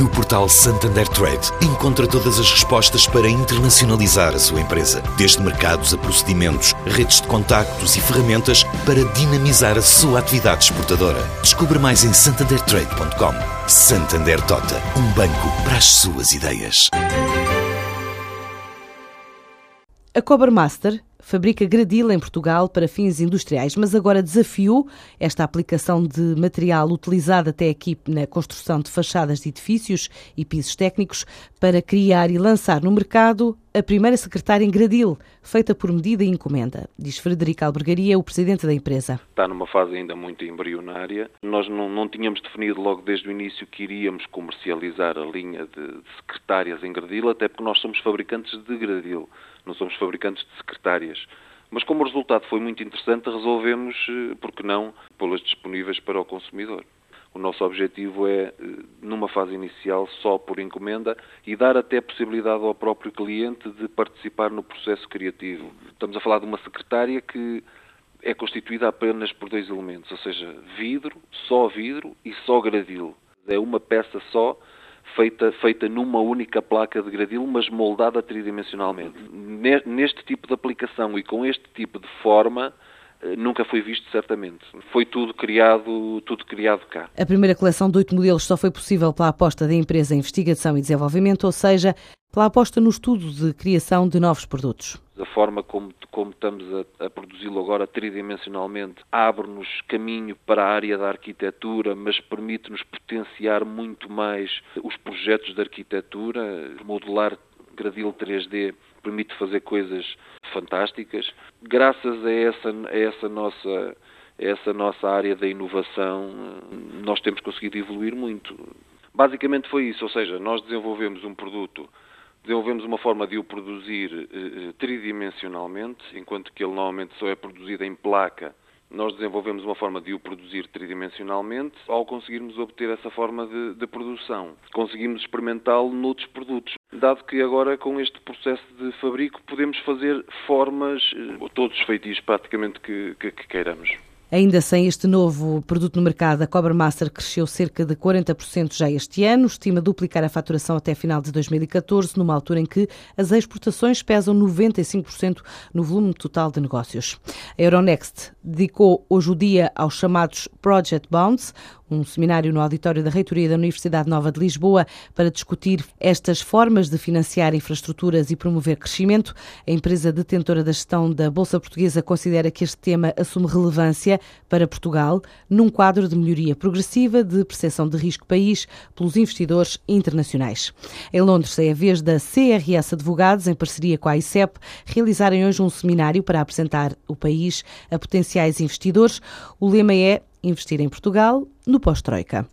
No portal Santander Trade, encontra todas as respostas para internacionalizar a sua empresa, desde mercados a procedimentos, redes de contactos e ferramentas para dinamizar a sua atividade exportadora. Descubra mais em santandertrade.com. Santander Tota, um banco para as suas ideias. A Cobra Master fabrica gradil em Portugal para fins industriais, mas agora desafiou esta aplicação de material utilizado até aqui na construção de fachadas de edifícios e pisos técnicos para criar e lançar no mercado a primeira secretária em gradil, feita por medida e encomenda, diz Frederico Albergaria, o presidente da empresa. Está numa fase ainda muito embrionária. Nós não, não tínhamos definido logo desde o início que iríamos comercializar a linha de, de secretárias em gradil, até porque nós somos fabricantes de gradil não somos fabricantes de secretárias. Mas como o resultado foi muito interessante, resolvemos, eh, por que não, pô-las disponíveis para o consumidor. O nosso objetivo é, eh, numa fase inicial, só por encomenda e dar até possibilidade ao próprio cliente de participar no processo criativo. Estamos a falar de uma secretária que é constituída apenas por dois elementos, ou seja, vidro, só vidro e só gradil. É uma peça só feita, feita numa única placa de gradil, mas moldada tridimensionalmente. Neste tipo de aplicação e com este tipo de forma, nunca foi visto certamente. Foi tudo criado, tudo criado cá. A primeira coleção de oito modelos só foi possível pela aposta da empresa em investigação e desenvolvimento, ou seja, pela aposta no estudo de criação de novos produtos. A forma como, como estamos a, a produzi-lo agora tridimensionalmente abre-nos caminho para a área da arquitetura, mas permite-nos potenciar muito mais os projetos de arquitetura, modular gradil 3D permite fazer coisas fantásticas. Graças a essa, a essa nossa essa nossa área da inovação, nós temos conseguido evoluir muito. Basicamente foi isso, ou seja, nós desenvolvemos um produto desenvolvemos uma forma de o produzir eh, tridimensionalmente, enquanto que ele normalmente só é produzido em placa. Nós desenvolvemos uma forma de o produzir tridimensionalmente ao conseguirmos obter essa forma de, de produção. Conseguimos experimentá-lo noutros produtos. Dado que agora, com este processo de fabrico, podemos fazer formas, eh, todos os feitiços praticamente que, que, que queiramos. Ainda sem este novo produto no mercado, a Cobra Master cresceu cerca de 40% já este ano, estima duplicar a faturação até final de 2014, numa altura em que as exportações pesam 95% no volume total de negócios. A Euronext dedicou hoje o dia aos chamados Project Bonds, um seminário no auditório da Reitoria da Universidade Nova de Lisboa para discutir estas formas de financiar infraestruturas e promover crescimento. A empresa detentora da gestão da Bolsa Portuguesa considera que este tema assume relevância para Portugal num quadro de melhoria progressiva de percepção de risco país pelos investidores internacionais. Em Londres é a vez da CRS Advogados, em parceria com a ICEP, realizarem hoje um seminário para apresentar o país a potenciais investidores. O lema é investir em Portugal no pós-Troika.